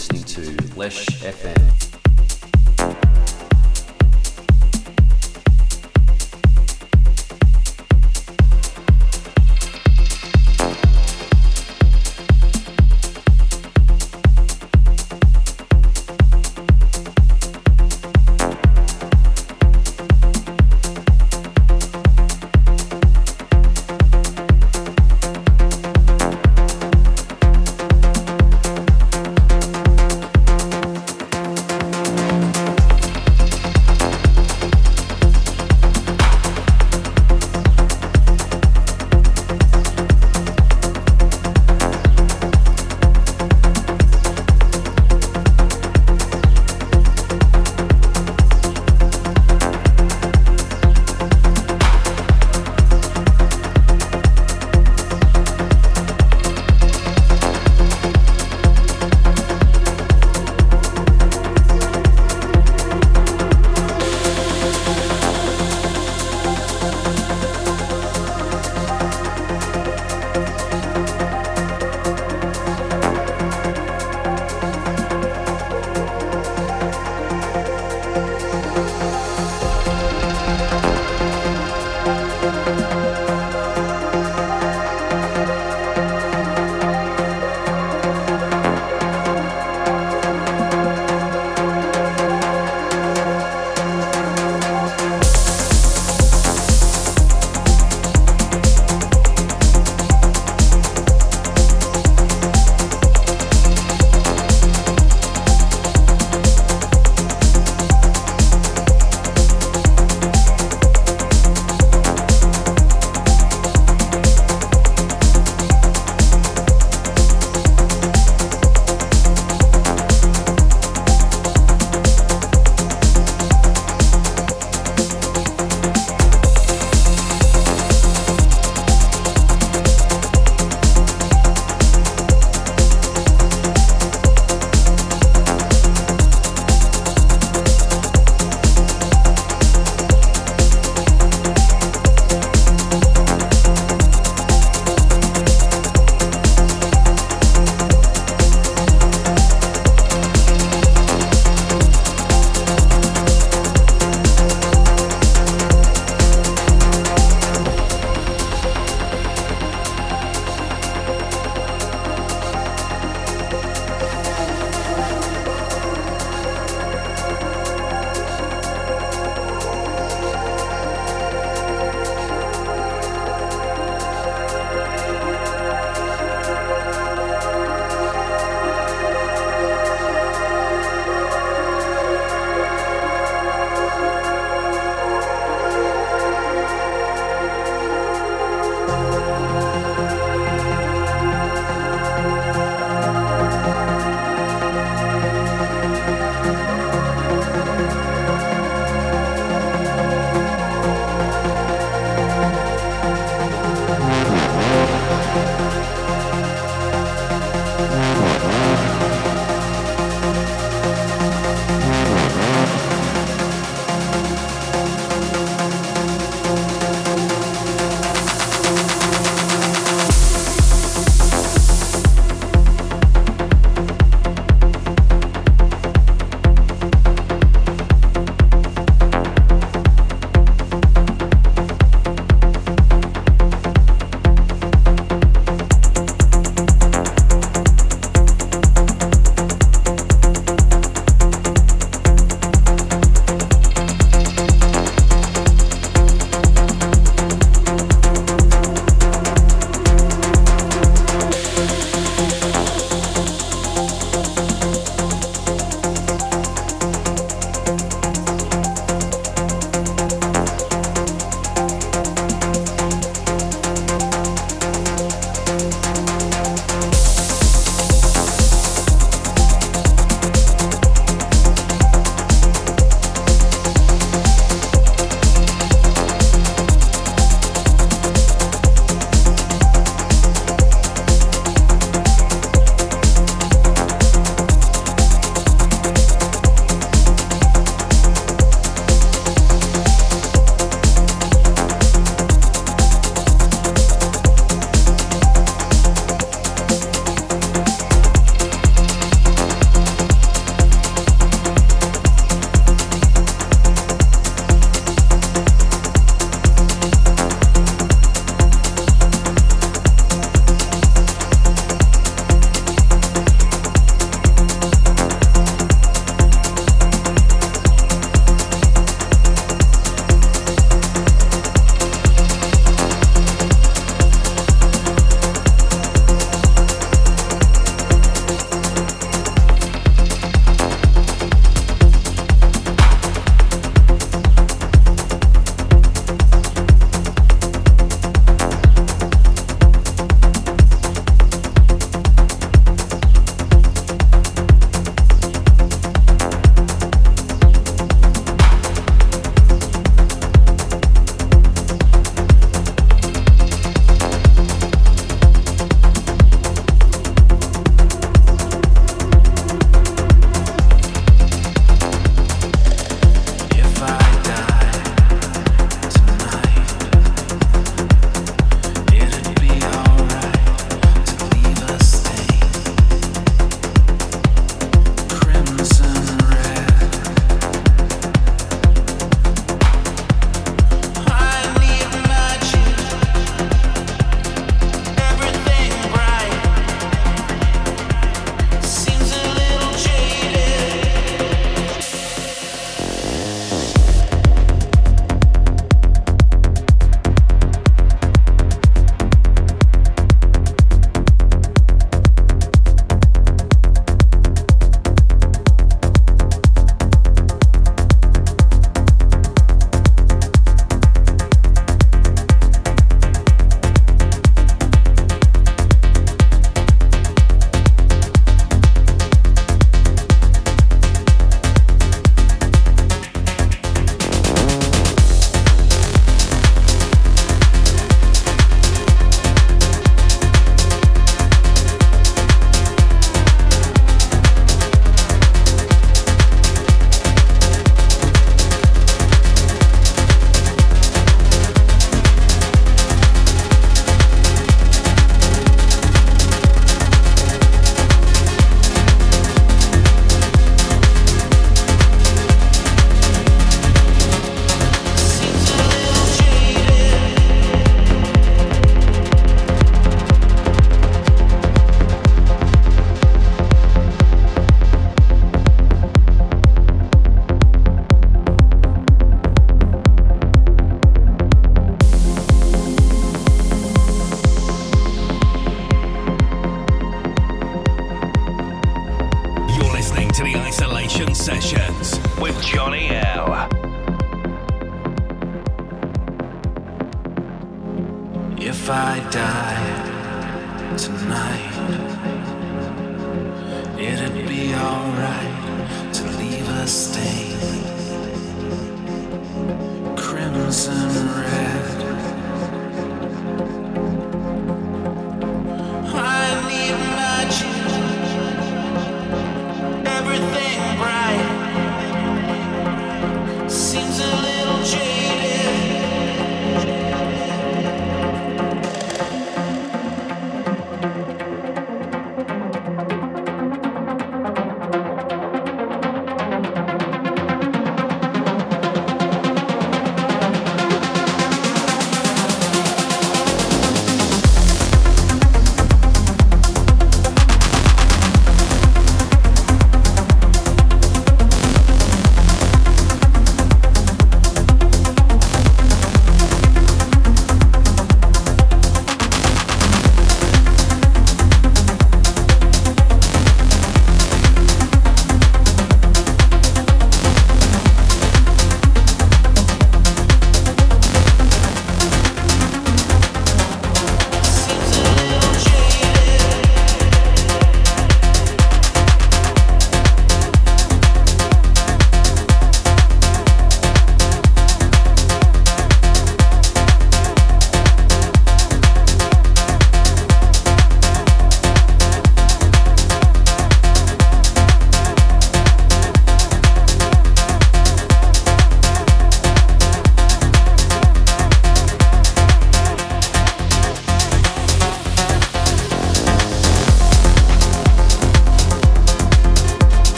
listening to Lesh FM.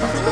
Bye.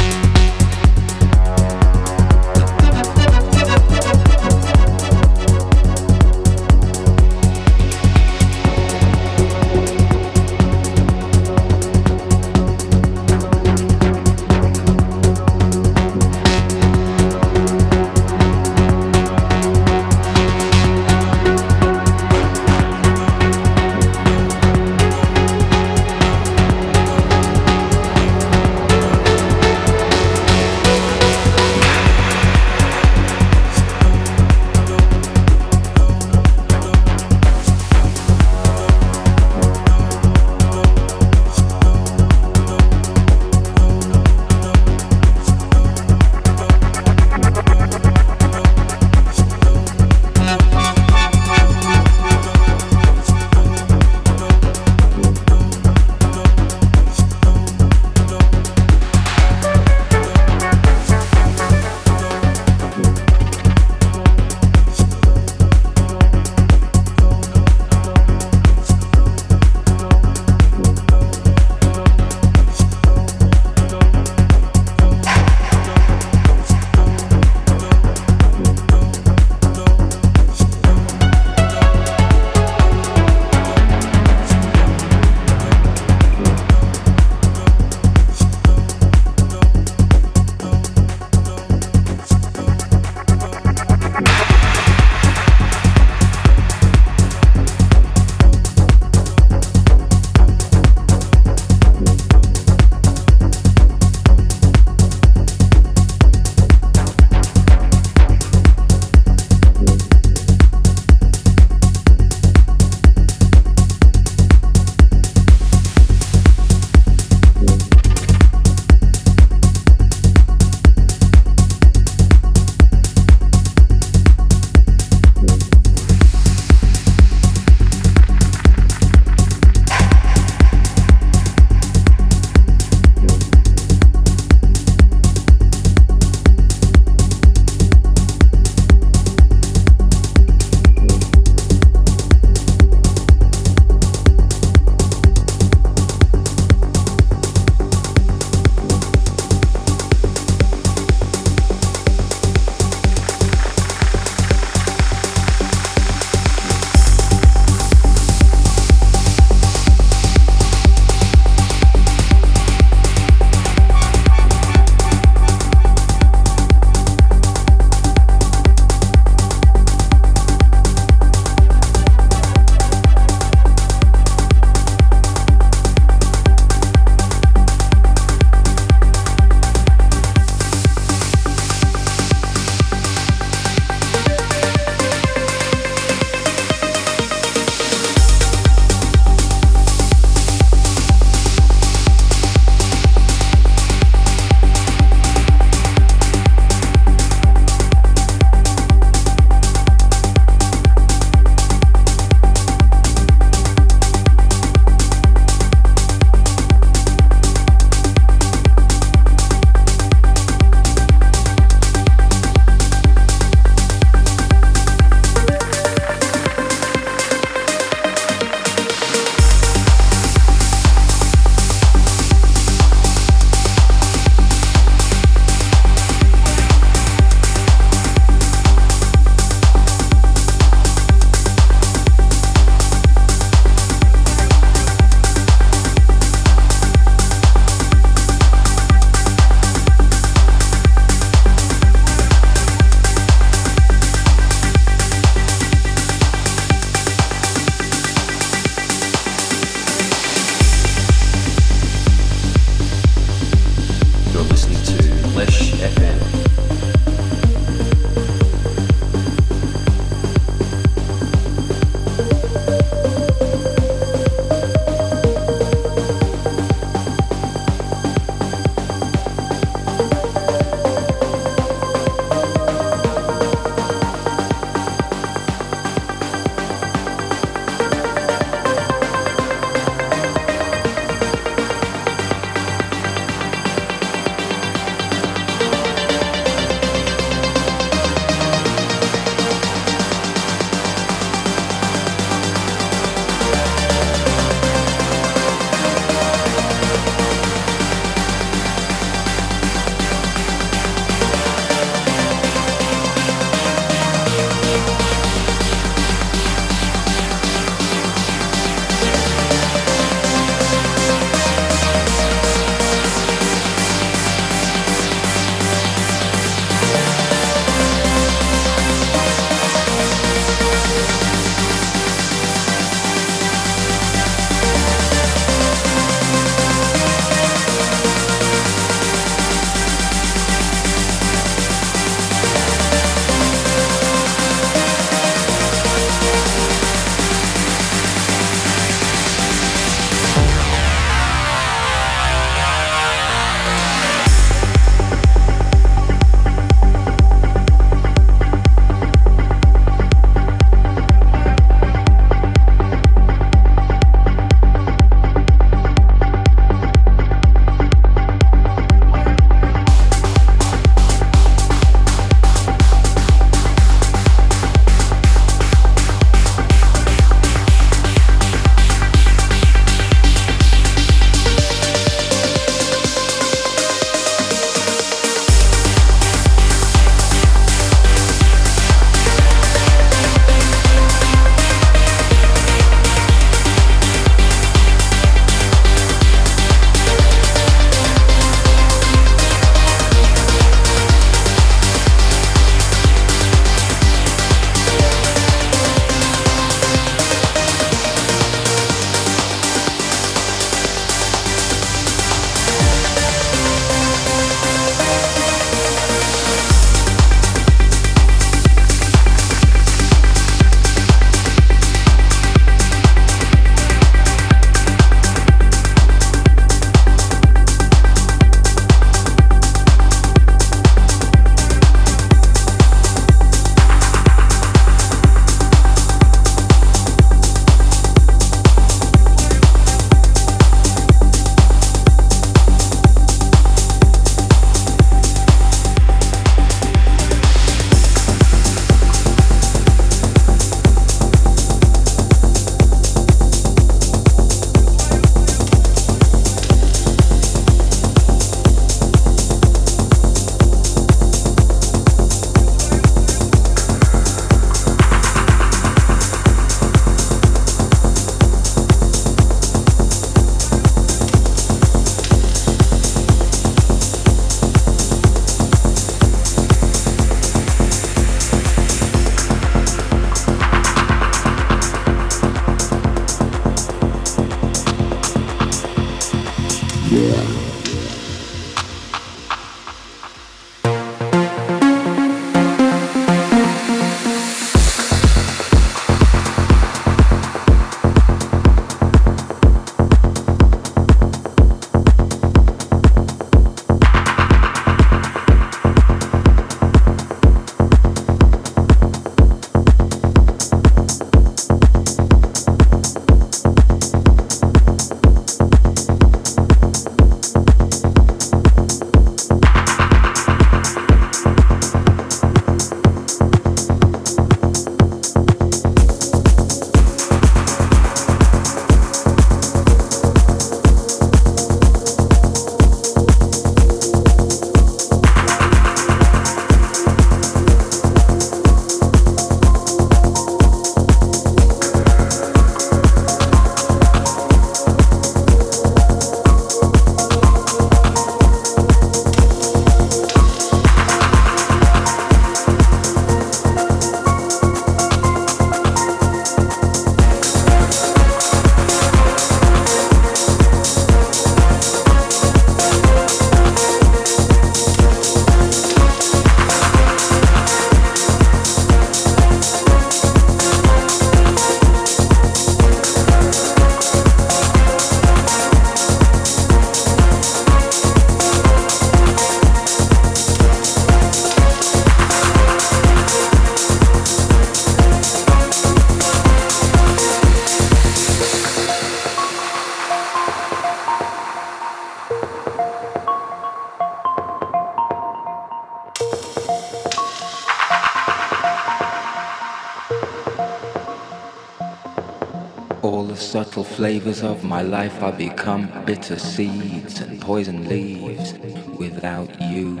Flavors of my life I become bitter seeds and poison leaves without you.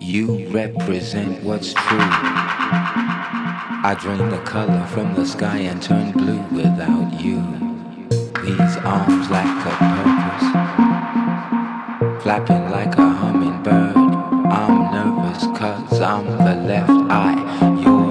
You represent what's true. I drain the color from the sky and turn blue without you. These arms lack a purpose, flapping like a hummingbird. I'm nervous cause I'm the left eye. Isolation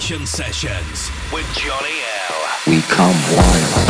Sessions with Johnny L. We come one.